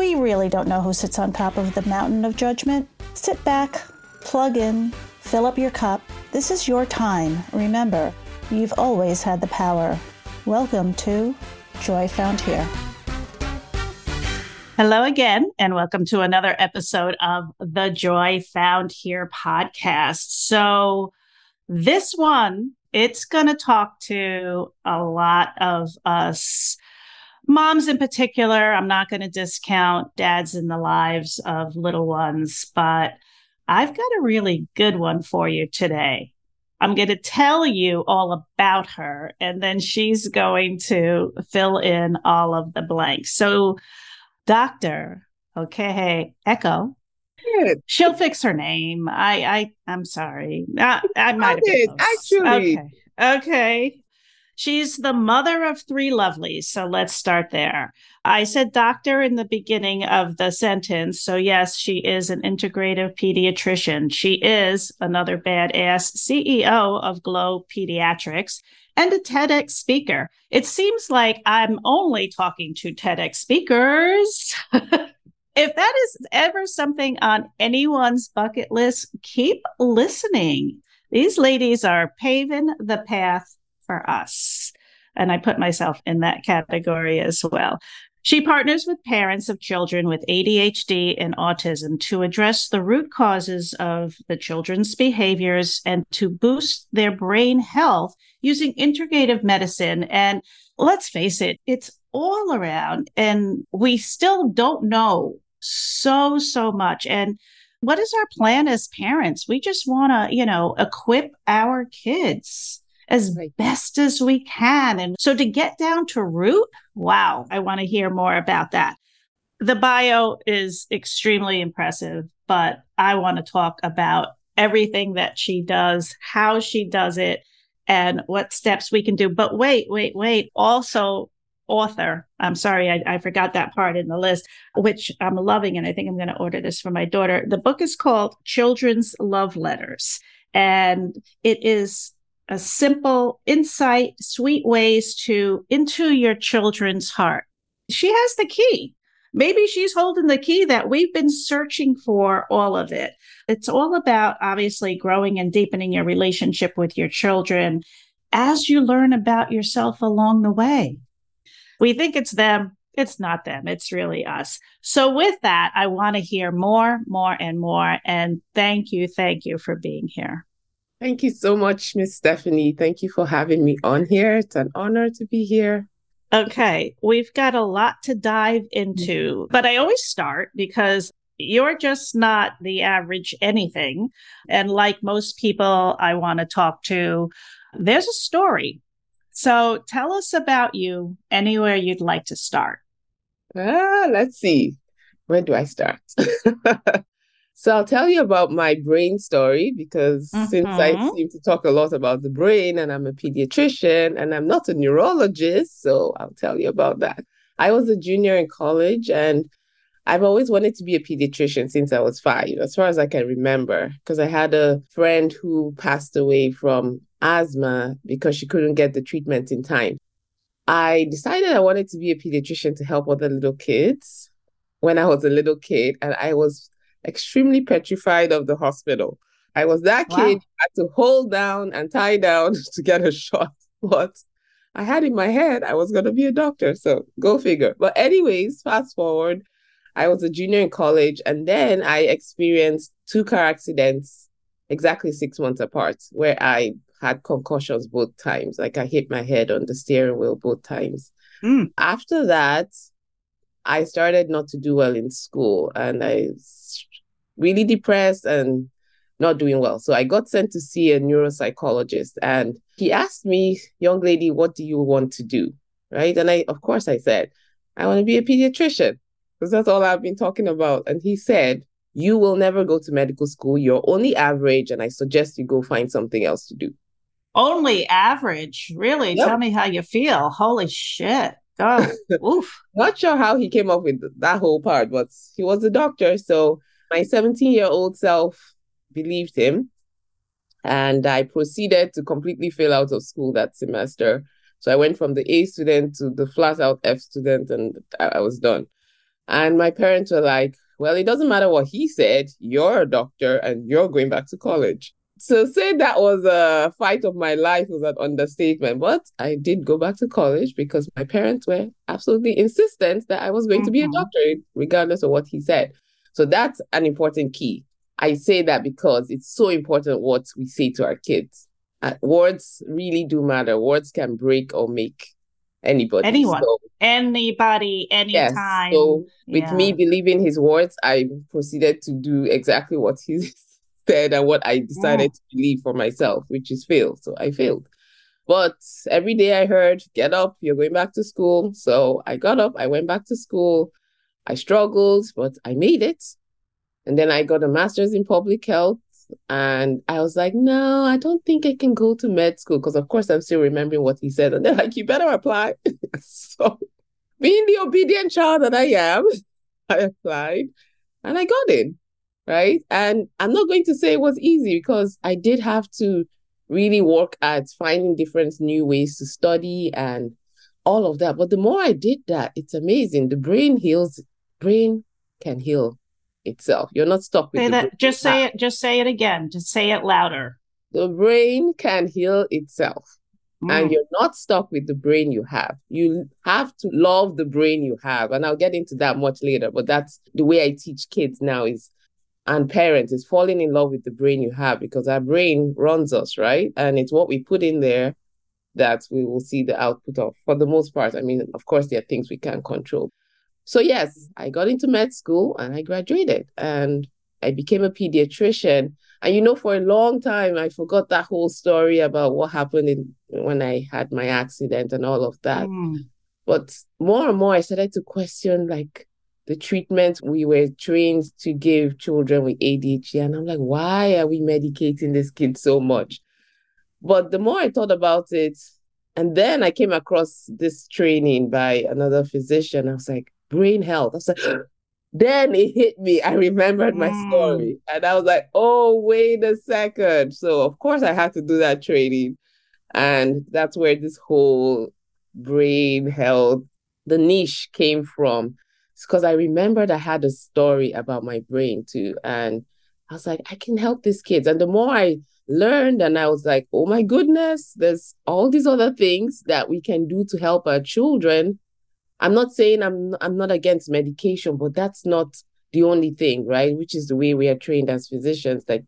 we really don't know who sits on top of the mountain of judgment. Sit back, plug in, fill up your cup. This is your time. Remember, you've always had the power. Welcome to Joy Found Here. Hello again, and welcome to another episode of the Joy Found Here podcast. So, this one, it's going to talk to a lot of us moms in particular. I'm not going to discount dads in the lives of little ones, but I've got a really good one for you today. I'm going to tell you all about her, and then she's going to fill in all of the blanks. So, Doctor, okay, Eko. Good. She'll fix her name. I, I, I'm sorry. I, I might have actually. Okay. Okay. She's the mother of three lovelies. So let's start there. I said doctor in the beginning of the sentence. So, yes, she is an integrative pediatrician. She is another badass CEO of Glow Pediatrics and a TEDx speaker. It seems like I'm only talking to TEDx speakers. if that is ever something on anyone's bucket list, keep listening. These ladies are paving the path for us. And I put myself in that category as well. She partners with parents of children with ADHD and autism to address the root causes of the children's behaviors and to boost their brain health using integrative medicine. And let's face it, it's all around, and we still don't know so, so much. And what is our plan as parents? We just want to, you know, equip our kids as best as we can. And so to get down to root, wow, I want to hear more about that. The bio is extremely impressive, but I want to talk about everything that she does, how she does it, and what steps we can do. But wait, wait, wait. Also, author. I'm sorry, I, I, forgot that part in the list, which I'm loving. And I think I'm going to order this for my daughter. The book is called Children's Love Letters. And it is a simple insight, sweet ways to into your children's heart. She has the key. Maybe she's holding the key that we've been searching for all of it. It's all about obviously growing and deepening your relationship with your children as you learn about yourself along the way. We think it's them. It's not them. It's really us. So with that, I want to hear more, more and more. And thank you. Thank you for being here. Thank you so much, Miss Stephanie. Thank you for having me on here. It's an honor to be here. Okay, we've got a lot to dive into, but I always start because you're just not the average anything. And like most people I want to talk to, there's a story. So tell us about you anywhere you'd like to start. Ah, let's see. Where do I start? So I'll tell you about my brain story because mm-hmm. since I mm-hmm. seem to talk a lot about the brain and I'm a pediatrician and I'm not a neurologist, so I'll tell you about that. I was a junior in college and I've always wanted to be a pediatrician since I was five, as far as I can remember, because I had a friend who passed away from asthma because she couldn't get the treatment in time. I decided I wanted to be a pediatrician to help other little kids when I was a little kid, and I was extremely petrified of the hospital. I was that wow. kid had to hold down and tie down to get a shot. But I had in my head I was going to be a doctor. So go figure. But, anyways, fast forward, I was a junior in college and then I experienced two car accidents exactly six months apart, where I had concussions both times. Like I hit my head on the steering wheel both times. Mm. After that, I started not to do well in school and I really depressed and not doing well. So I got sent to see a neuropsychologist and he asked me, young lady, what do you want to do? Right. And I, of course, I said, I want to be a pediatrician because that's all I've been talking about. And he said, You will never go to medical school. You're only average. And I suggest you go find something else to do. Only average? Really? Yep. Tell me how you feel. Holy shit. God. Oof. Not sure how he came up with that whole part, but he was a doctor. So my 17 year old self believed him. And I proceeded to completely fail out of school that semester. So I went from the A student to the flat out F student, and I was done. And my parents were like, well, it doesn't matter what he said, you're a doctor and you're going back to college. So say that was a fight of my life was an understatement. But I did go back to college because my parents were absolutely insistent that I was going mm-hmm. to be a mm-hmm. doctor, regardless of what he said. So that's an important key. I say that because it's so important what we say to our kids. Uh, words really do matter. Words can break or make anybody. Anyone. So, anybody, anytime. Yes. So with yeah. me believing his words, I proceeded to do exactly what he said and what I decided yeah. to believe for myself, which is fail. So I failed. But every day I heard, get up, you're going back to school. So I got up, I went back to school. I struggled, but I made it. And then I got a master's in public health. And I was like, no, I don't think I can go to med school because, of course, I'm still remembering what he said. And they're like, you better apply. so, being the obedient child that I am, I applied and I got in right? And I'm not going to say it was easy because I did have to really work at finding different new ways to study and all of that. But the more I did that, it's amazing. The brain heals, brain can heal itself. You're not stuck with say that. Just say it. Just say it again. Just say it louder. The brain can heal itself. Mm. And you're not stuck with the brain you have. You have to love the brain you have. And I'll get into that much later. But that's the way I teach kids now is and parents is falling in love with the brain you have because our brain runs us, right? And it's what we put in there that we will see the output of for the most part. I mean, of course, there are things we can't control. So, yes, I got into med school and I graduated and I became a pediatrician. And you know, for a long time, I forgot that whole story about what happened in, when I had my accident and all of that. Mm. But more and more, I started to question, like, the treatment we were trained to give children with ADHD. And I'm like, why are we medicating this kid so much? But the more I thought about it, and then I came across this training by another physician. I was like, brain health. I was like, then it hit me. I remembered my mm. story. And I was like, oh, wait a second. So, of course, I had to do that training. And that's where this whole brain health, the niche came from because I remembered I had a story about my brain too. And I was like, I can help these kids. And the more I learned, and I was like, oh my goodness, there's all these other things that we can do to help our children. I'm not saying I'm I'm not against medication, but that's not the only thing, right? Which is the way we are trained as physicians. That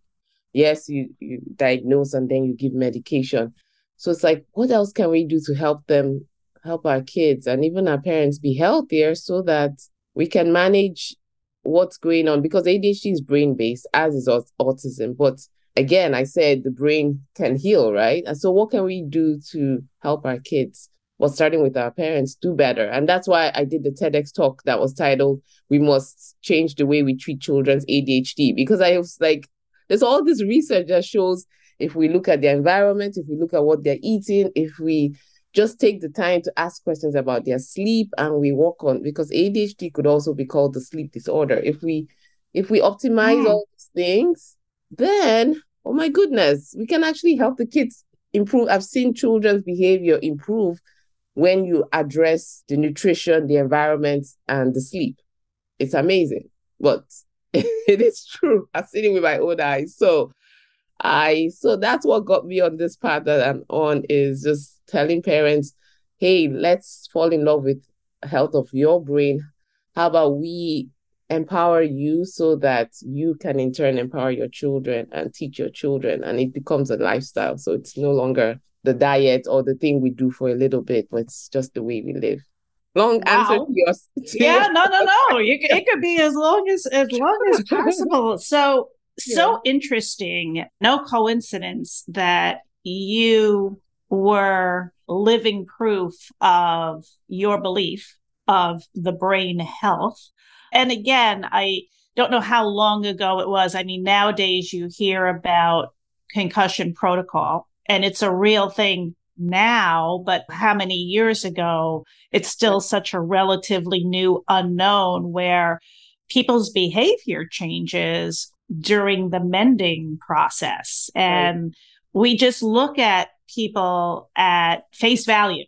yes, you, you diagnose and then you give medication. So it's like, what else can we do to help them, help our kids and even our parents be healthier so that we can manage what's going on because ADHD is brain based, as is autism. But again, I said the brain can heal, right? And so, what can we do to help our kids? Well, starting with our parents, do better. And that's why I did the TEDx talk that was titled, We Must Change the Way We Treat Children's ADHD. Because I was like, there's all this research that shows if we look at their environment, if we look at what they're eating, if we just take the time to ask questions about their sleep and we work on because ADHD could also be called the sleep disorder. If we if we optimize mm. all these things, then oh my goodness, we can actually help the kids improve. I've seen children's behavior improve when you address the nutrition, the environment, and the sleep. It's amazing. But it is true. I've seen it with my own eyes. So I so that's what got me on this path that I'm on is just telling parents, hey, let's fall in love with health of your brain. How about we empower you so that you can in turn empower your children and teach your children and it becomes a lifestyle so it's no longer the diet or the thing we do for a little bit but it's just the way we live long wow. answer to your to yeah your... no no no you, it could be as long as as long as possible so so yeah. interesting no coincidence that you were living proof of your belief of the brain health and again, I don't know how long ago it was. I mean, nowadays you hear about concussion protocol and it's a real thing now, but mm-hmm. how many years ago? It's still such a relatively new unknown where people's behavior changes during the mending process. And right. we just look at people at face value.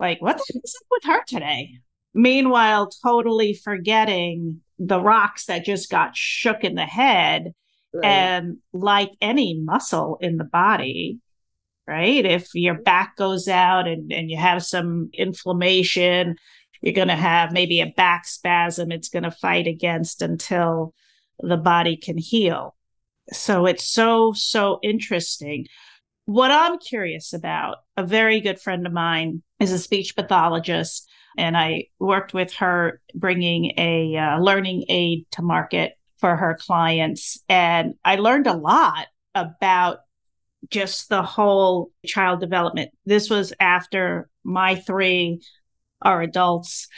Like, what the heck is up with her today? Meanwhile, totally forgetting the rocks that just got shook in the head. Right. And like any muscle in the body, right? If your back goes out and, and you have some inflammation, you're going to have maybe a back spasm. It's going to fight against until the body can heal. So it's so, so interesting. What I'm curious about, a very good friend of mine is a speech pathologist and I worked with her bringing a uh, learning aid to market for her clients. And I learned a lot about just the whole child development. This was after my three are adults.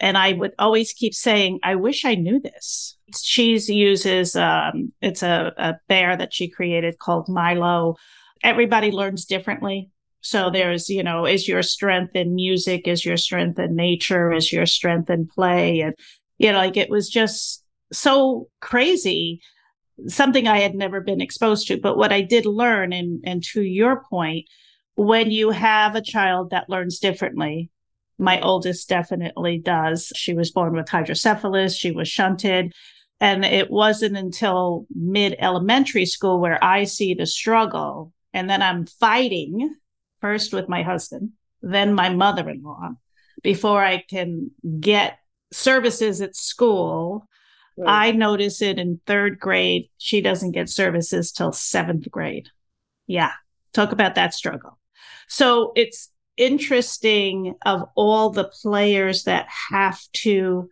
And I would always keep saying, I wish I knew this. She uses, um, it's a, a bear that she created called Milo. Everybody learns differently. So there's, you know, is your strength in music? Is your strength in nature? Is your strength in play? And, you know, like it was just so crazy, something I had never been exposed to. But what I did learn, and, and to your point, when you have a child that learns differently, my oldest definitely does. She was born with hydrocephalus, she was shunted. And it wasn't until mid elementary school where I see the struggle. And then I'm fighting first with my husband, then my mother in law, before I can get services at school. Right. I notice it in third grade. She doesn't get services till seventh grade. Yeah. Talk about that struggle. So it's interesting of all the players that have to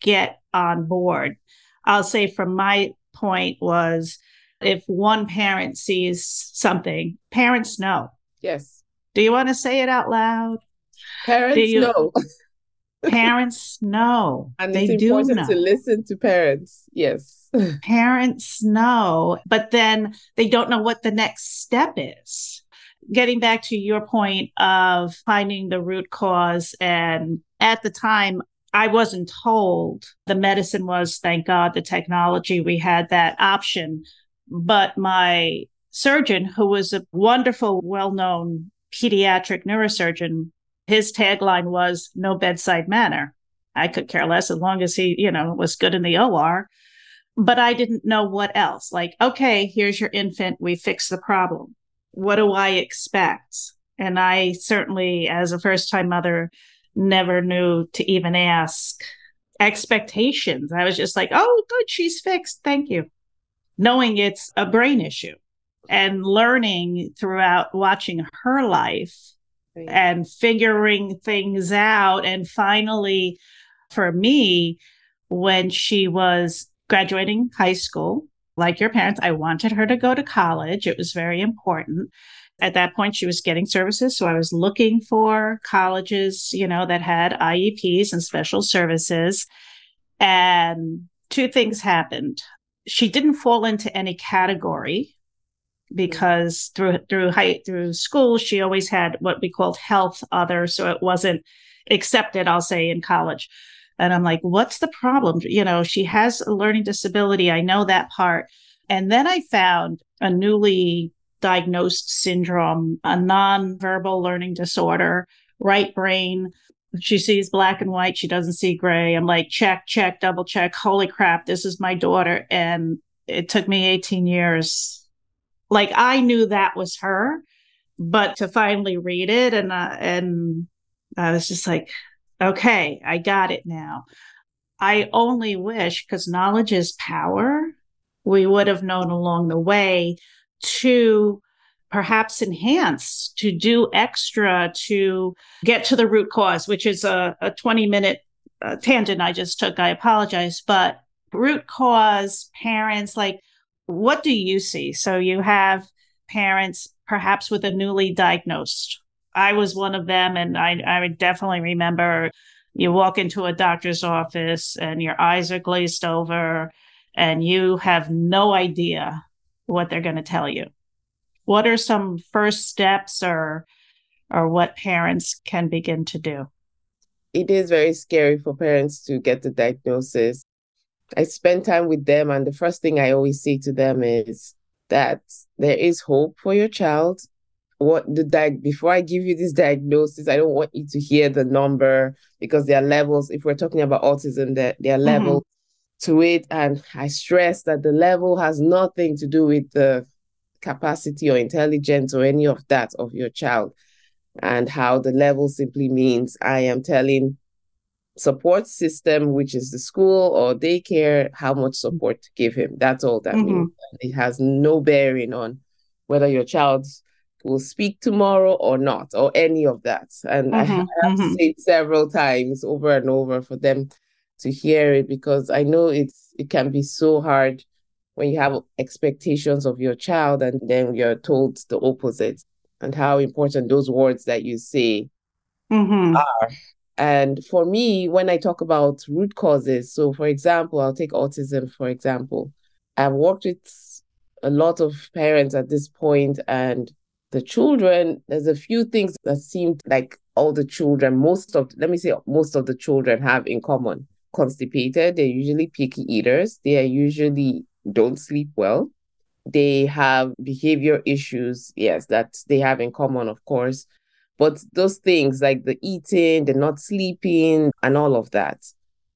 get on board. I'll say from my point was if one parent sees something, parents know. Yes. Do you want to say it out loud? Parents you, know. parents know. And they it's important know. to listen to parents. Yes. parents know, but then they don't know what the next step is. Getting back to your point of finding the root cause, and at the time, I wasn't told the medicine was, thank God, the technology, we had that option. But my surgeon, who was a wonderful, well known pediatric neurosurgeon, his tagline was no bedside manner. I could care less as long as he, you know, was good in the OR. But I didn't know what else. Like, okay, here's your infant. We fix the problem. What do I expect? And I certainly, as a first time mother, never knew to even ask expectations. I was just like, oh, good, she's fixed. Thank you. Knowing it's a brain issue and learning throughout watching her life. And figuring things out. And finally, for me, when she was graduating high school, like your parents, I wanted her to go to college. It was very important. At that point, she was getting services. So I was looking for colleges, you know, that had IEPs and special services. And two things happened. She didn't fall into any category Mm-hmm. because through through high through school she always had what we called health other so it wasn't accepted i'll say in college. And i'm like what's the problem? You know she has a learning disability i know that part. And then i found a newly diagnosed syndrome a non-verbal learning disorder right brain. She sees black and white she doesn't see gray. I'm like check check double check. Holy crap this is my daughter. And it took me 18 years like I knew that was her, but to finally read it and uh, and I was just like, okay, I got it now. I only wish, because knowledge is power, we would have known along the way to perhaps enhance, to do extra, to get to the root cause, which is a, a 20 minute uh, tangent I just took. I apologize. But root cause, parents, like, what do you see? So you have parents perhaps with a newly diagnosed. I was one of them, and I, I definitely remember you walk into a doctor's office and your eyes are glazed over and you have no idea what they're going to tell you. What are some first steps or or what parents can begin to do? It is very scary for parents to get the diagnosis. I spend time with them and the first thing I always say to them is that there is hope for your child. What the di- before I give you this diagnosis, I don't want you to hear the number because there are levels. If we're talking about autism, there, there are mm-hmm. levels to it. And I stress that the level has nothing to do with the capacity or intelligence or any of that of your child. And how the level simply means I am telling support system, which is the school or daycare, how much support to give him. That's all that mm-hmm. means. It has no bearing on whether your child will speak tomorrow or not, or any of that. And mm-hmm. I have mm-hmm. to say it several times over and over for them to hear it because I know it's it can be so hard when you have expectations of your child and then you're told the opposite and how important those words that you say mm-hmm. are. And for me, when I talk about root causes, so for example, I'll take autism, for example. I've worked with a lot of parents at this point, and the children, there's a few things that seem like all the children, most of, let me say, most of the children have in common constipated. They're usually picky eaters. They are usually don't sleep well. They have behavior issues, yes, that they have in common, of course. But those things like the eating, the not sleeping, and all of that,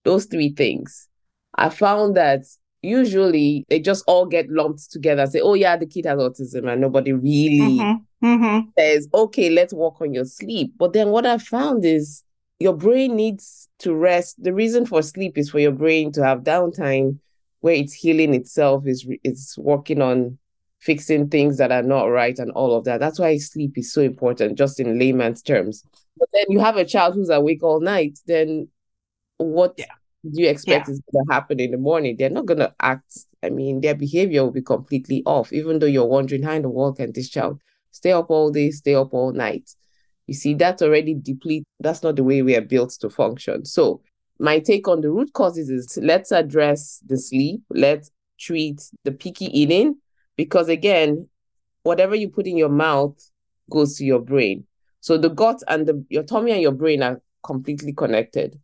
those three things, I found that usually they just all get lumped together say, oh, yeah, the kid has autism, and nobody really mm-hmm. Mm-hmm. says, okay, let's work on your sleep. But then what I found is your brain needs to rest. The reason for sleep is for your brain to have downtime where it's healing itself, is it's working on fixing things that are not right and all of that. That's why sleep is so important, just in layman's terms. But then you have a child who's awake all night, then what yeah. do you expect yeah. is going to happen in the morning? They're not going to act. I mean, their behavior will be completely off, even though you're wondering how in the world can this child stay up all day, stay up all night? You see, that's already deplete. That's not the way we are built to function. So my take on the root causes is let's address the sleep, let's treat the picky eating, because again, whatever you put in your mouth goes to your brain. So the gut and the your tummy and your brain are completely connected.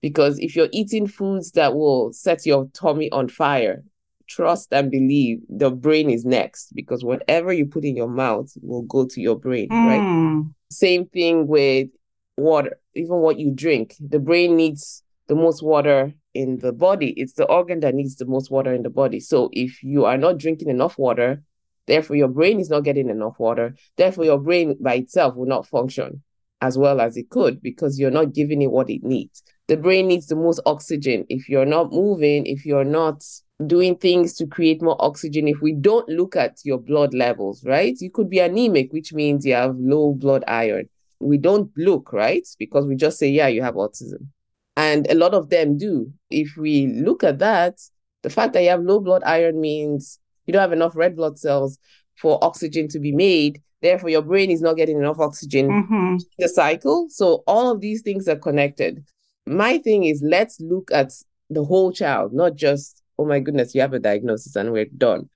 Because if you're eating foods that will set your tummy on fire, trust and believe the brain is next because whatever you put in your mouth will go to your brain, mm. right? Hmm. Same thing with water, even what you drink. The brain needs the most water in the body. It's the organ that needs the most water in the body. So if you are not drinking enough water, therefore your brain is not getting enough water. Therefore, your brain by itself will not function as well as it could because you're not giving it what it needs. The brain needs the most oxygen. If you're not moving, if you're not doing things to create more oxygen if we don't look at your blood levels, right? You could be anemic, which means you have low blood iron. We don't look, right? Because we just say, yeah, you have autism. And a lot of them do. If we look at that, the fact that you have low blood iron means you don't have enough red blood cells for oxygen to be made. Therefore, your brain is not getting enough oxygen mm-hmm. the cycle. So all of these things are connected. My thing is let's look at the whole child, not just oh my goodness, you have a diagnosis and we're done.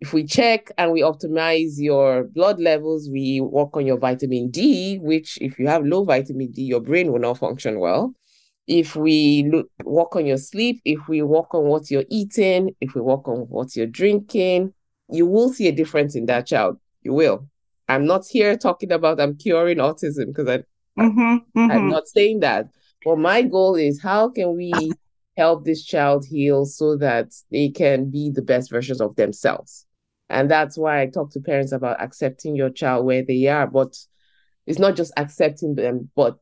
If we check and we optimize your blood levels, we work on your vitamin D, which if you have low vitamin D, your brain will not function well. If we look, work on your sleep, if we work on what you're eating, if we work on what you're drinking, you will see a difference in that child. You will. I'm not here talking about I'm curing autism because I, mm-hmm, mm-hmm. I'm not saying that. But my goal is how can we help this child heal so that they can be the best versions of themselves. And that's why I talk to parents about accepting your child where they are. But it's not just accepting them, but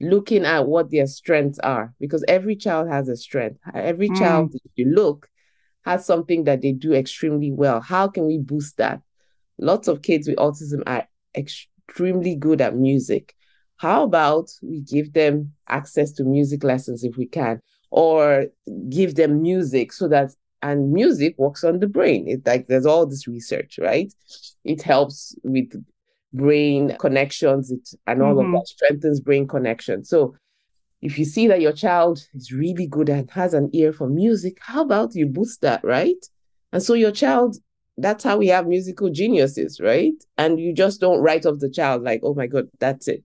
looking at what their strengths are because every child has a strength. Every mm. child, if you look, has something that they do extremely well. How can we boost that? Lots of kids with autism are extremely good at music. How about we give them access to music lessons if we can, or give them music so that and music works on the brain. It's like there's all this research, right? It helps with brain connections it, and all mm-hmm. of that strengthens brain connection. So if you see that your child is really good and has an ear for music, how about you boost that, right? And so your child, that's how we have musical geniuses, right? And you just don't write off the child like, oh my God, that's it.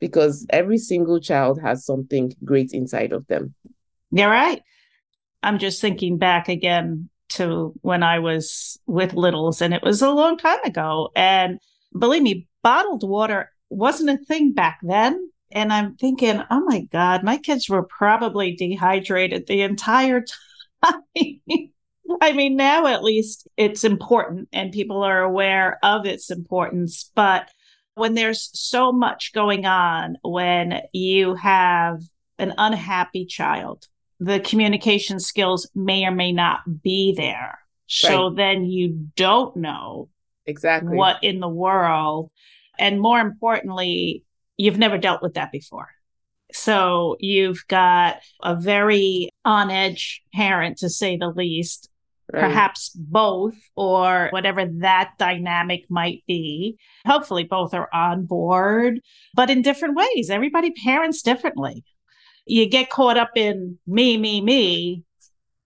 Because every single child has something great inside of them. You're right. I'm just thinking back again to when I was with littles, and it was a long time ago. And believe me, bottled water wasn't a thing back then. And I'm thinking, oh my God, my kids were probably dehydrated the entire time. I mean, now at least it's important and people are aware of its importance. But when there's so much going on, when you have an unhappy child, the communication skills may or may not be there. So right. then you don't know exactly what in the world. And more importantly, you've never dealt with that before. So you've got a very on edge parent, to say the least, right. perhaps both, or whatever that dynamic might be. Hopefully, both are on board, but in different ways. Everybody parents differently. You get caught up in me, me, me,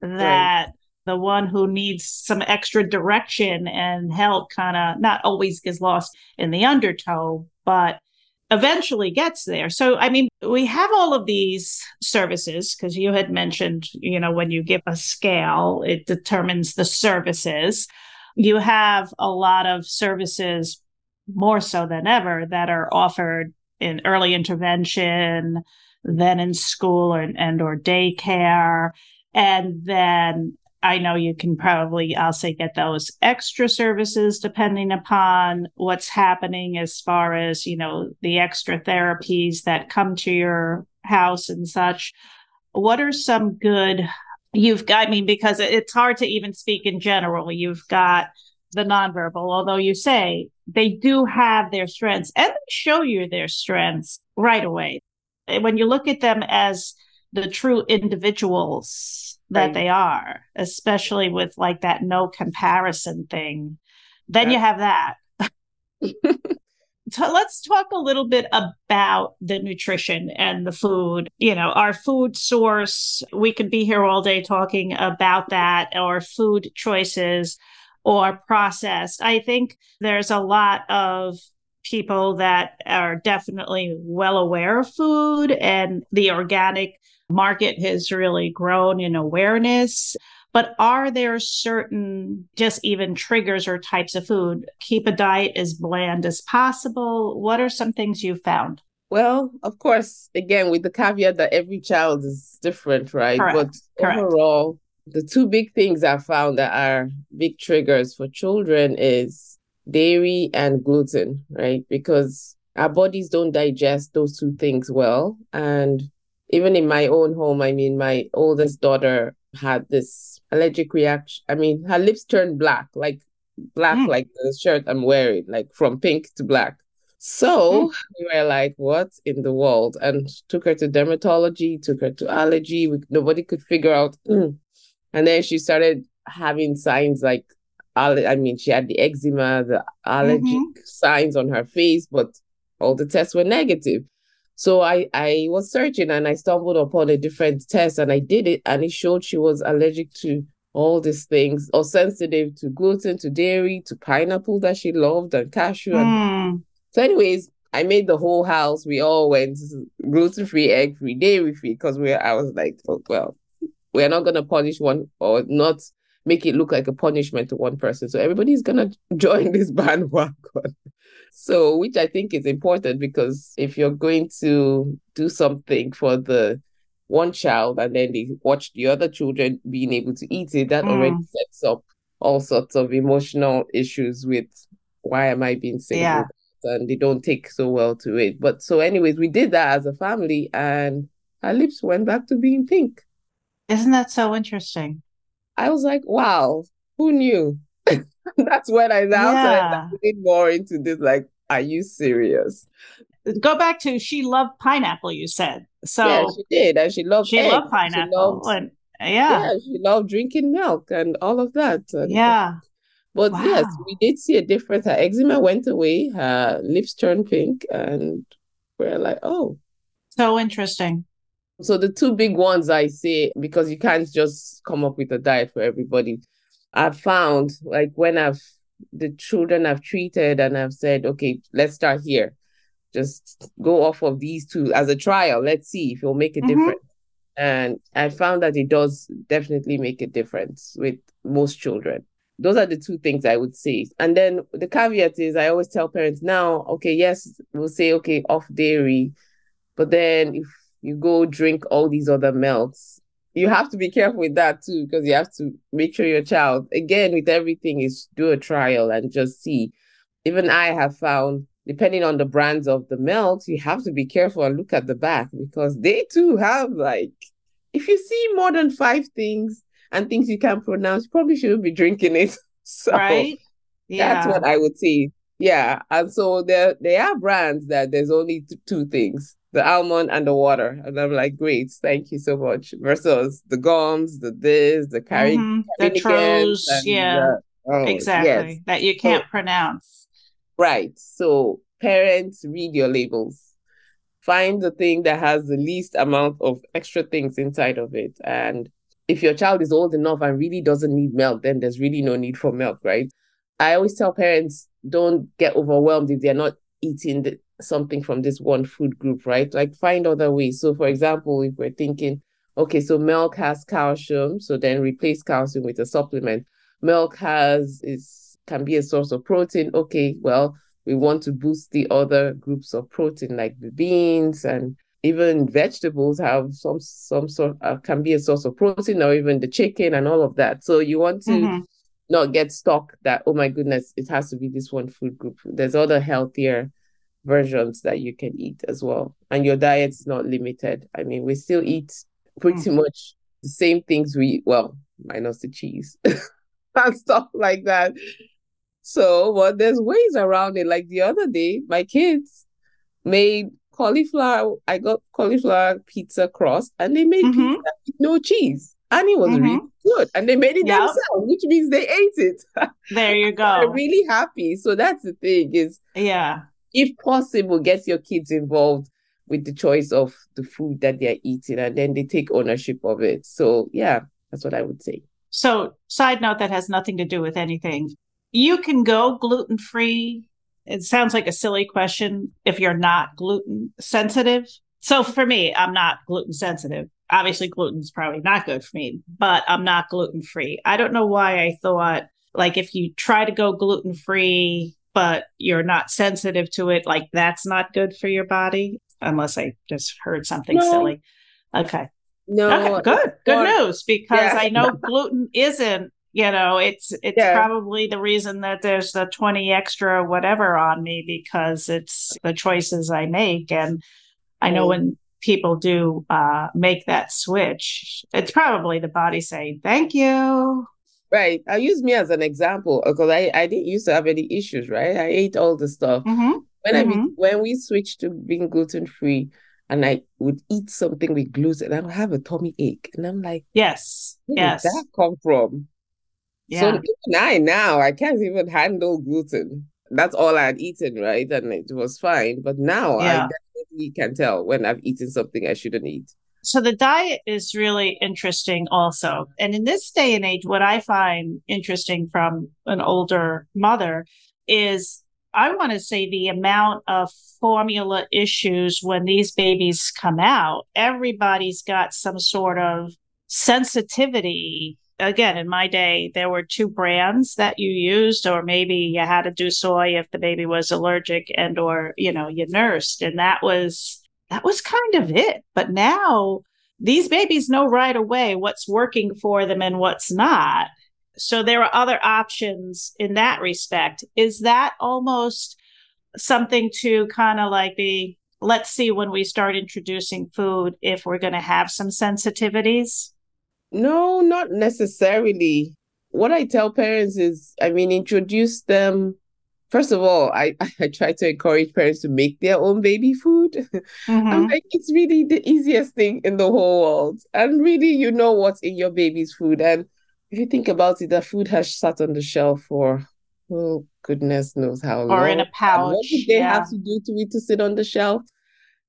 that right the one who needs some extra direction and help kind of not always gets lost in the undertow, but eventually gets there. So, I mean, we have all of these services because you had mentioned, you know, when you give a scale, it determines the services. You have a lot of services more so than ever that are offered in early intervention, then in school or, and or daycare and then I know you can probably, say, get those extra services depending upon what's happening as far as, you know, the extra therapies that come to your house and such. What are some good, you've got, I mean, because it's hard to even speak in general. You've got the nonverbal, although you say they do have their strengths and they show you their strengths right away. When you look at them as the true individuals, that right. they are, especially with like that no comparison thing. Then yeah. you have that. so let's talk a little bit about the nutrition and the food. You know, our food source, we could be here all day talking about that, or food choices or processed. I think there's a lot of people that are definitely well aware of food and the organic market has really grown in awareness. But are there certain, just even triggers or types of food? Keep a diet as bland as possible. What are some things you've found? Well, of course, again, with the caveat that every child is different, right? Correct. But Correct. overall, the two big things I found that are big triggers for children is dairy and gluten, right? Because our bodies don't digest those two things well. And even in my own home, I mean, my oldest daughter had this allergic reaction. I mean, her lips turned black, like black, mm. like the shirt I'm wearing, like from pink to black. So mm. we were like, what in the world? And took her to dermatology, took her to allergy. We, nobody could figure out. Mm. And then she started having signs like, I mean, she had the eczema, the allergic mm-hmm. signs on her face, but all the tests were negative. So I, I was searching and I stumbled upon a different test and I did it and it showed she was allergic to all these things or sensitive to gluten, to dairy, to pineapple that she loved and cashew. And... Mm. So, anyways, I made the whole house. We all went gluten free, egg free, dairy free because we. I was like, oh, well, we're not gonna punish one or not make it look like a punishment to one person. So everybody's gonna join this bandwagon. So, which I think is important because if you're going to do something for the one child and then they watch the other children being able to eat it, that mm. already sets up all sorts of emotional issues with why am I being single? Yeah. and they don't take so well to it. But so, anyways, we did that as a family, and our lips went back to being pink. Isn't that so interesting? I was like, wow, who knew? That's when I now yeah. started more into this. Like, are you serious? Go back to she loved pineapple. You said so. Yeah, she did, and she loved. She eggs. loved pineapple, loved, and yeah. yeah, she loved drinking milk and all of that. And, yeah, but wow. yes, we did see a difference. Her eczema went away, her lips turned pink, and we're like, oh. So interesting. So the two big ones I say, because you can't just come up with a diet for everybody. I've found like when I've the children I've treated and I've said, okay, let's start here. Just go off of these two as a trial. Let's see if it'll make a mm-hmm. difference. And I found that it does definitely make a difference with most children those are the two things I would say. And then the caveat is I always tell parents now, okay, yes, we'll say, okay, off dairy. But then if you go drink all these other milks, you have to be careful with that too, because you have to make sure your child, again, with everything, is do a trial and just see. Even I have found, depending on the brands of the milks, you have to be careful and look at the back because they too have like, if you see more than five things, and things you can't pronounce, you probably shouldn't be drinking it. So right? yeah. that's what I would say. Yeah. And so there there are brands that there's only t- two things. The almond and the water. And I'm like, great, thank you so much. Versus the gums, the this, the carry mm-hmm. the tros, yeah. oh, exactly. Yes. That you can't so, pronounce. Right. So parents read your labels find the thing that has the least amount of extra things inside of it and if your child is old enough and really doesn't need milk, then there's really no need for milk, right? I always tell parents don't get overwhelmed if they're not eating the, something from this one food group, right? Like find other ways. So, for example, if we're thinking, okay, so milk has calcium, so then replace calcium with a supplement. Milk has is can be a source of protein. Okay, well, we want to boost the other groups of protein like the beans and even vegetables have some some sort uh, can be a source of protein or even the chicken and all of that so you want to mm-hmm. not get stuck that oh my goodness it has to be this one food group there's other healthier versions that you can eat as well and your diet is not limited i mean we still eat pretty mm-hmm. much the same things we well minus the cheese and stuff like that so but there's ways around it like the other day my kids made cauliflower. I got cauliflower pizza crust, and they made mm-hmm. pizza with no cheese, and it was mm-hmm. really good. And they made it yep. themselves, which means they ate it. There you go. They're really happy. So that's the thing is, yeah, if possible, get your kids involved with the choice of the food that they're eating, and then they take ownership of it. So yeah, that's what I would say. So, side note that has nothing to do with anything. You can go gluten free it sounds like a silly question if you're not gluten sensitive. So for me, I'm not gluten sensitive. Obviously, gluten's probably not good for me, but I'm not gluten free. I don't know why I thought like if you try to go gluten free, but you're not sensitive to it, like that's not good for your body, unless I just heard something no. silly. Okay. No, okay, good, good news because yeah. I know gluten isn't you know it's it's yeah. probably the reason that there's the 20 extra whatever on me because it's the choices i make and i know when people do uh, make that switch it's probably the body saying thank you right i'll use me as an example because i i didn't used to have any issues right i ate all the stuff mm-hmm. when mm-hmm. i when we switched to being gluten free and I would eat something with gluten, I would have a tummy ache. And I'm like, yes, where yes. did that come from? Yeah. So even I now I can't even handle gluten. That's all I had eaten, right? And it was fine. But now yeah. I definitely can tell when I've eaten something I shouldn't eat. So the diet is really interesting also. Mm-hmm. And in this day and age, what I find interesting from an older mother is I want to say the amount of formula issues when these babies come out. Everybody's got some sort of sensitivity again, in my day, there were two brands that you used, or maybe you had to do soy if the baby was allergic and or, you know, you nursed. And that was that was kind of it. But now these babies know right away what's working for them and what's not. So there are other options in that respect. Is that almost something to kind of like be let's see when we start introducing food if we're going to have some sensitivities? No, not necessarily. What I tell parents is, I mean, introduce them. First of all, I, I try to encourage parents to make their own baby food. Mm-hmm. I'm like, it's really the easiest thing in the whole world. And really, you know what's in your baby's food. And if you think about it, the food has sat on the shelf for oh goodness knows how long. Or in a pouch. what did they yeah. have to do to it to sit on the shelf?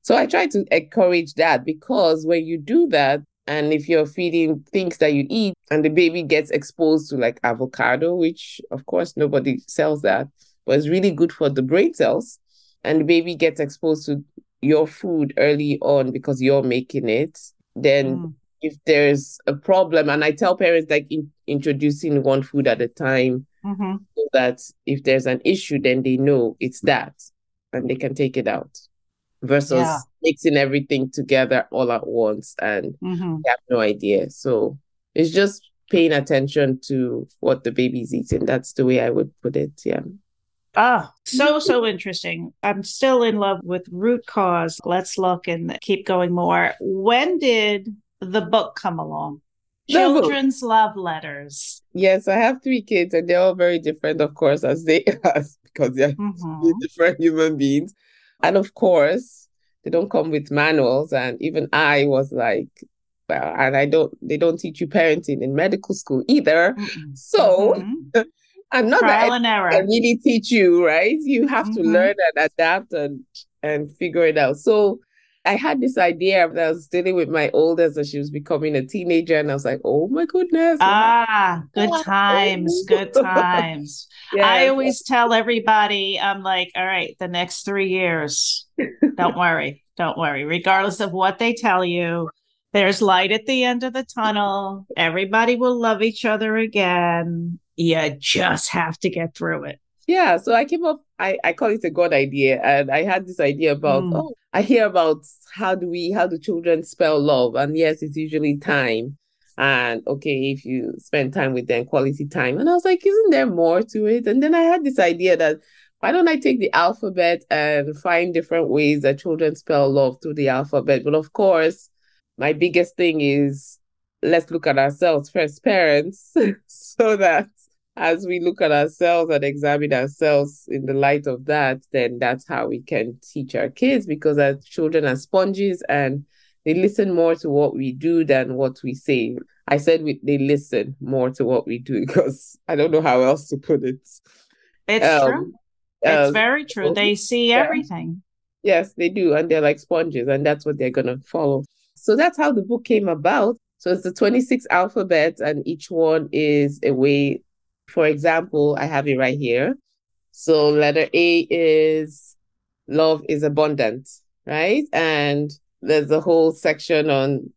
So I try to encourage that because when you do that, and if you're feeding things that you eat and the baby gets exposed to like avocado, which of course nobody sells that, but it's really good for the brain cells, and the baby gets exposed to your food early on because you're making it, then mm. if there's a problem, and I tell parents like in, introducing one food at a time, mm-hmm. so that if there's an issue, then they know it's that and they can take it out versus yeah. mixing everything together all at once and mm-hmm. have no idea. So it's just paying attention to what the baby's eating. That's the way I would put it. Yeah. Ah, so, so interesting. I'm still in love with root cause. Let's look and keep going more. When did the book come along? Children's love letters. Yes, I have three kids and they're all very different, of course, as they are, because they're mm-hmm. different human beings. And of course, they don't come with manuals. And even I was like, well, and I don't, they don't teach you parenting in medical school either. Mm-mm. So mm-hmm. I'm not Trial that and error. I really teach you, right? You have mm-hmm. to learn and adapt and and figure it out. So I had this idea that I was dealing with my oldest and she was becoming a teenager, and I was like, "Oh my goodness!" Ah, good times, good times. yes. I always tell everybody, I'm like, "All right, the next three years, don't worry, don't worry. Regardless of what they tell you, there's light at the end of the tunnel. Everybody will love each other again. You just have to get through it." Yeah, so I came up, I, I call it a God idea. And I had this idea about, mm. oh, I hear about how do we, how do children spell love? And yes, it's usually time. And okay, if you spend time with them, quality time. And I was like, isn't there more to it? And then I had this idea that why don't I take the alphabet and find different ways that children spell love through the alphabet? But of course, my biggest thing is let's look at ourselves first, parents, so that as we look at ourselves and examine ourselves in the light of that, then that's how we can teach our kids because our children are sponges and they listen more to what we do than what we say. I said we, they listen more to what we do because I don't know how else to put it. It's um, true. It's um, very true. They see yeah. everything. Yes, they do. And they're like sponges, and that's what they're going to follow. So that's how the book came about. So it's the 26 alphabets, and each one is a way for example, I have it right here. So letter A is love is abundant, right? And there's a whole section on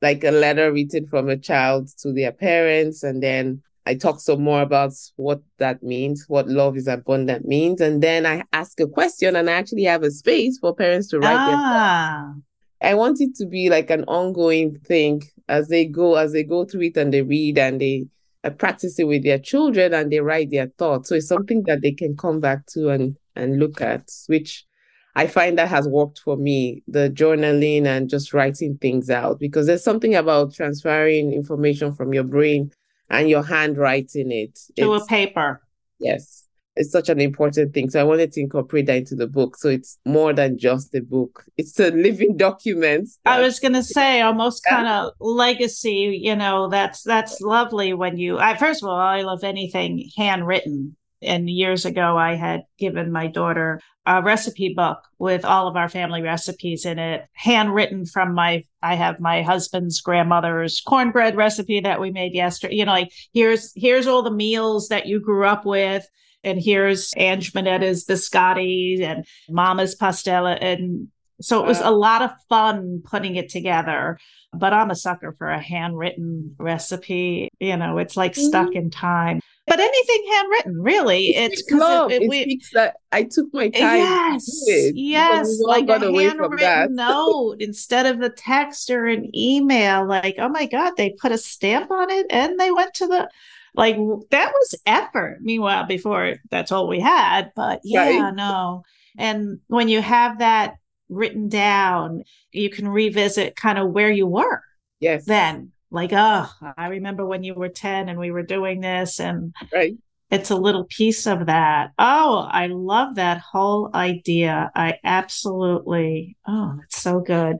like a letter written from a child to their parents. And then I talk some more about what that means, what love is abundant means. And then I ask a question and I actually have a space for parents to write ah. their I want it to be like an ongoing thing as they go, as they go through it and they read and they uh, practice it with their children and they write their thoughts. So it's something that they can come back to and and look at, which I find that has worked for me, the journaling and just writing things out, because there's something about transferring information from your brain and your handwriting it to it's, a paper. Yes it's such an important thing. So I wanted to incorporate that into the book. So it's more than just a book. It's a living document. I was gonna say almost yeah. kind of legacy, you know, that's that's lovely when you I first of all, I love anything handwritten. And years ago I had given my daughter a recipe book with all of our family recipes in it, handwritten from my I have my husband's grandmother's cornbread recipe that we made yesterday. You know, like here's here's all the meals that you grew up with and here's Ange Minetta's biscotti and Mama's pastella. And so it was a lot of fun putting it together. But I'm a sucker for a handwritten recipe. You know, it's like mm-hmm. stuck in time. But anything handwritten, really, it it's love. It, it, it, we, speaks that I took my time. Yes, yes, like a handwritten note instead of a text or an email. Like, oh my god, they put a stamp on it and they went to the like that was effort. Meanwhile, before that's all we had. But yeah, right. no. And when you have that written down, you can revisit kind of where you were. Yes. Then, like, oh, I remember when you were 10 and we were doing this. And right. it's a little piece of that. Oh, I love that whole idea. I absolutely, oh, it's so good.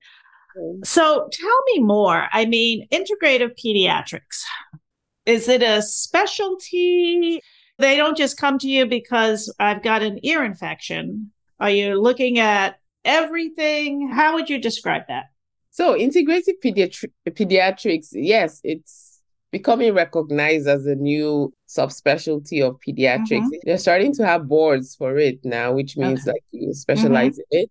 So tell me more. I mean, integrative pediatrics, is it a specialty? They don't just come to you because I've got an ear infection. Are you looking at everything? How would you describe that? So, integrative pediatri- pediatrics, yes, it's becoming recognized as a new subspecialty of pediatrics. Mm-hmm. They're starting to have boards for it now, which means okay. like you specialize mm-hmm. in it.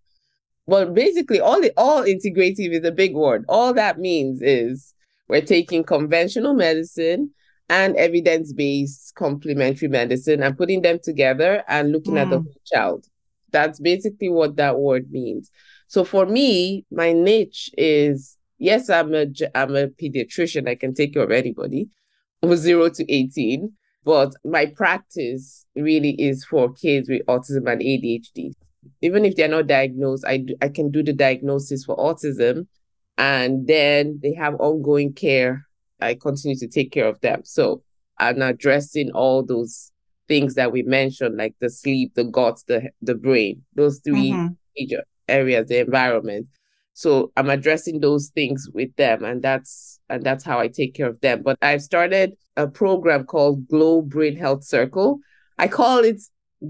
But basically, all the all integrative is a big word. All that means is we're taking conventional medicine and evidence-based complementary medicine and putting them together and looking mm. at the mm. whole child. That's basically what that word means. So for me, my niche is yes, I'm a I'm a pediatrician. I can take care of anybody from zero to eighteen, but my practice really is for kids with autism and ADHD. Even if they're not diagnosed, I do, I can do the diagnosis for autism, and then they have ongoing care. I continue to take care of them. So I'm addressing all those things that we mentioned, like the sleep, the guts, the the brain, those 3 mm-hmm. major areas, the environment. So I'm addressing those things with them, and that's and that's how I take care of them. But I've started a program called Glow Brain Health Circle. I call it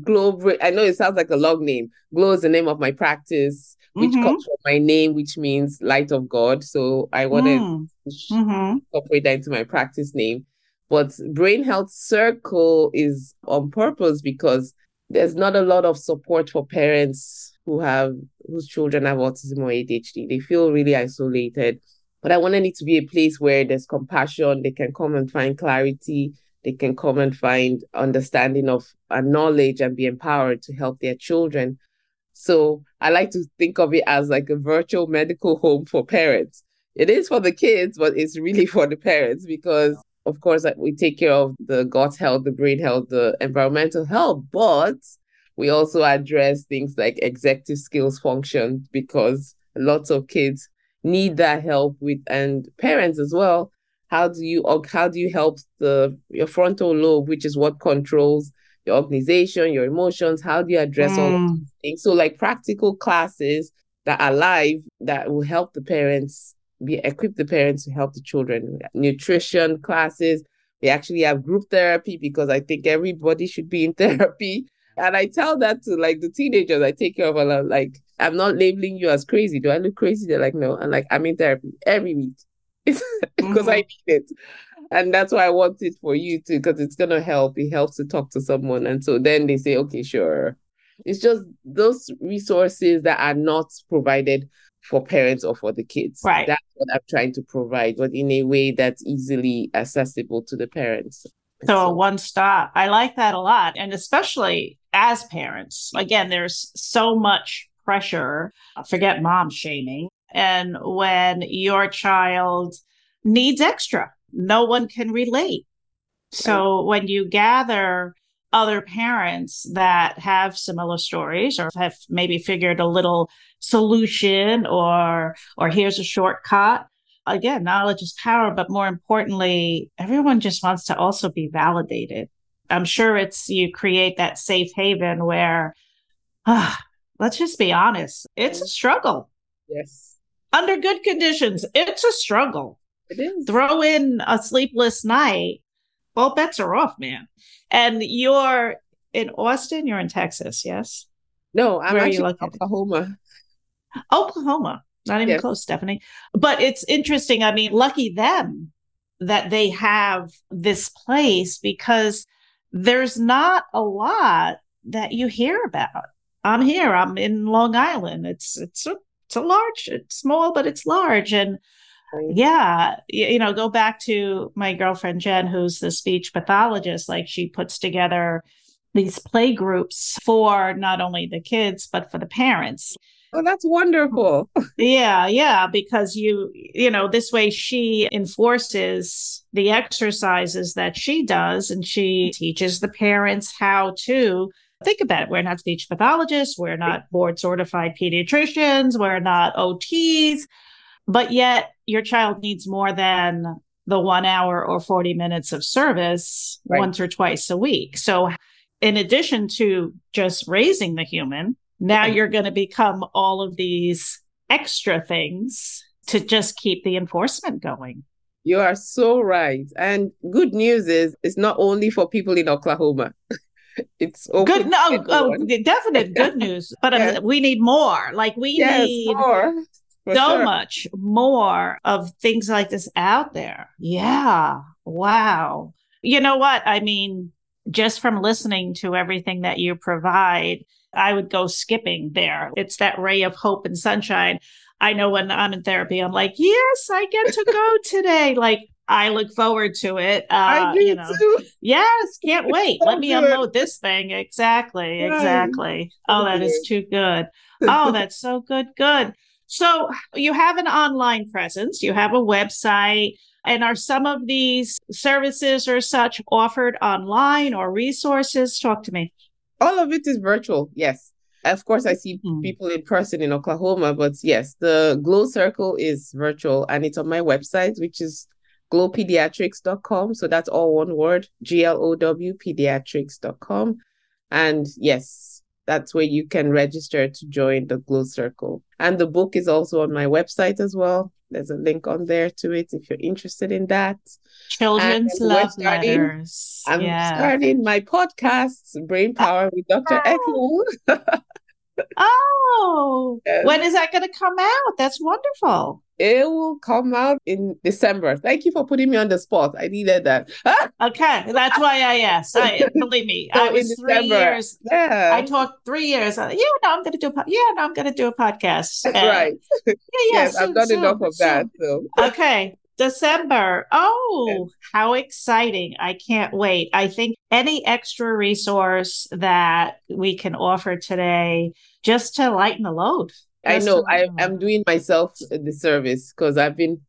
Glow I know it sounds like a long name. Glow is the name of my practice, which mm-hmm. comes from my name, which means light of God. So I wanted mm. to mm-hmm. incorporate that into my practice name. But Brain Health Circle is on purpose because there's not a lot of support for parents who have whose children have autism or ADHD. They feel really isolated. But I wanted it to be a place where there's compassion, they can come and find clarity, they can come and find understanding of and knowledge and be empowered to help their children. So I like to think of it as like a virtual medical home for parents. It is for the kids, but it's really for the parents because of course, like we take care of the gut health, the brain health, the environmental health, but we also address things like executive skills function because lots of kids need that help with and parents as well how do you or how do you help the your frontal lobe which is what controls your organization your emotions how do you address mm. all of these things so like practical classes that are live that will help the parents we equip the parents to help the children. Nutrition classes. We actually have group therapy because I think everybody should be in therapy. And I tell that to like the teenagers I take care of. I'm like, I'm not labeling you as crazy. Do I look crazy? They're like, no. I'm like, I'm in therapy every week because mm-hmm. I need it. And that's why I want it for you too, because it's gonna help. It helps to talk to someone. And so then they say, okay, sure. It's just those resources that are not provided for parents or for the kids. Right. That's what I'm trying to provide, but in a way that's easily accessible to the parents. So, so one stop. I like that a lot. And especially as parents, again, there's so much pressure. Forget mom shaming. And when your child needs extra, no one can relate. So when you gather other parents that have similar stories or have maybe figured a little solution or or here's a shortcut again knowledge is power but more importantly everyone just wants to also be validated. I'm sure it's you create that safe haven where uh, let's just be honest it's a struggle. Yes under good conditions it's a struggle it is throw in a sleepless night all bets are off man and you're in austin you're in texas yes no i'm Where actually in oklahoma Oklahoma, not even yes. close, Stephanie. But it's interesting. I mean, lucky them that they have this place because there's not a lot that you hear about. I'm here. I'm in Long Island. It's it's a it's a large. It's small, but it's large. And yeah, you know, go back to my girlfriend Jen, who's the speech pathologist. Like she puts together these play groups for not only the kids but for the parents Oh, that's wonderful. yeah, yeah, because you, you know, this way she enforces the exercises that she does and she teaches the parents how to think about it. We're not speech pathologists. We're not board certified pediatricians. We're not OTs. But yet, your child needs more than the one hour or 40 minutes of service right. once or twice a week. So, in addition to just raising the human, now you're going to become all of these extra things to just keep the enforcement going. You are so right. And good news is it's not only for people in Oklahoma. it's good. No, oh, definite good news. But uh, we need more. Like we yes, need more. so sure. much more of things like this out there. Yeah. Wow. You know what? I mean, just from listening to everything that you provide, I would go skipping there. It's that ray of hope and sunshine. I know when I'm in therapy, I'm like, yes, I get to go today. Like, I look forward to it. Uh, I do you know, too. Yes, can't wait. Let me unload it. this thing. Exactly, right. exactly. Oh, that is too good. Oh, that's so good. Good. So you have an online presence. You have a website. And are some of these services or such offered online or resources? Talk to me. All of it is virtual. Yes. Of course, I see mm-hmm. people in person in Oklahoma, but yes, the Glow Circle is virtual and it's on my website, which is glowpediatrics.com. So that's all one word G L O W pediatrics.com. And yes, that's where you can register to join the Glow Circle. And the book is also on my website as well. There's a link on there to it if you're interested in that. Children's love starting, letters. I'm yeah. starting my podcast, Brain Power with Dr. Eko. oh, yes. when is that going to come out? That's wonderful. It will come out in December. Thank you for putting me on the spot. I needed that. okay, that's why I asked. I believe me. So I was three years. Yeah, I talked three years. yeah, no, I'm going to do. A, yeah, no, I'm going to do a podcast. That's uh, right. Yeah, yeah. yes, soon, I've done soon, enough of soon. that. So okay, December. Oh, how exciting. I can't wait. I think any extra resource that we can offer today just to lighten the load. I know I, I'm doing myself the service because I've been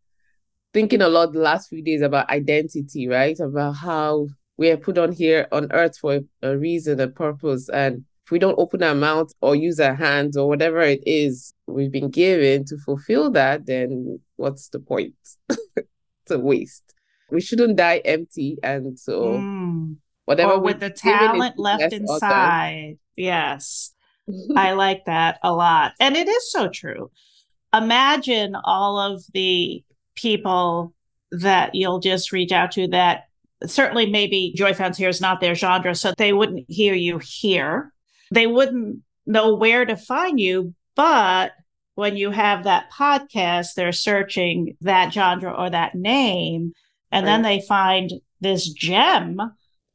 thinking a lot the last few days about identity, right? About how we are put on here on earth for a reason, a purpose. And if we don't open our mouth or use our hands or whatever it is we've been given to fulfill that, then what's the point? it's a waste. We shouldn't die empty. And so, mm. whatever or with the talent left inside. Yes. I like that a lot. And it is so true. Imagine all of the people that you'll just reach out to that certainly maybe Joy Founds here is not their genre, so they wouldn't hear you here. They wouldn't know where to find you, but when you have that podcast, they're searching that genre or that name, and right. then they find this gem.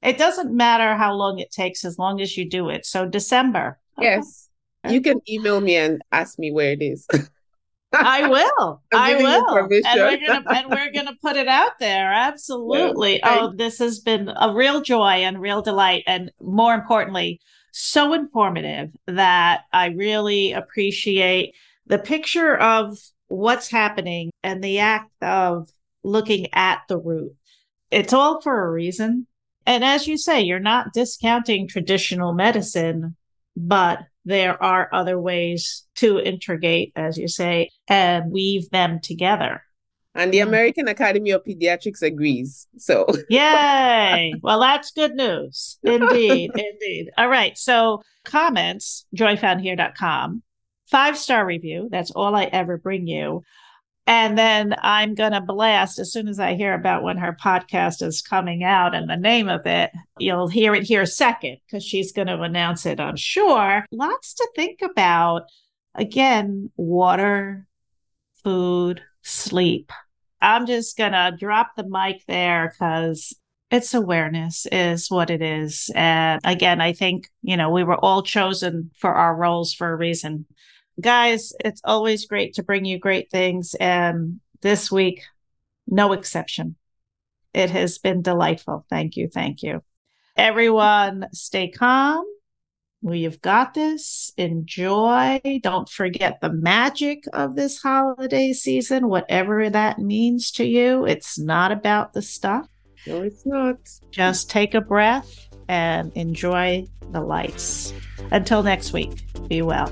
It doesn't matter how long it takes as long as you do it. So, December. Yes. You can email me and ask me where it is. I will. I will. And we're gonna and we're gonna put it out there. Absolutely. Yeah. Oh, this has been a real joy and real delight, and more importantly, so informative that I really appreciate the picture of what's happening and the act of looking at the root. It's all for a reason. And as you say, you're not discounting traditional medicine, but there are other ways to integrate, as you say, and weave them together. And the American Academy of Pediatrics agrees. So, yay. Well, that's good news. Indeed. indeed. All right. So, comments, joyfoundhere.com five star review. That's all I ever bring you. And then I'm going to blast as soon as I hear about when her podcast is coming out and the name of it. You'll hear it here second because she's going to announce it, I'm sure. Lots to think about. Again, water, food, sleep. I'm just going to drop the mic there because it's awareness is what it is. And again, I think, you know, we were all chosen for our roles for a reason guys, it's always great to bring you great things. And this week, no exception. It has been delightful. Thank you. Thank you. Everyone, stay calm. We've got this. Enjoy. Don't forget the magic of this holiday season, whatever that means to you. It's not about the stuff. No, it's not. Just take a breath and enjoy the lights. Until next week, be well.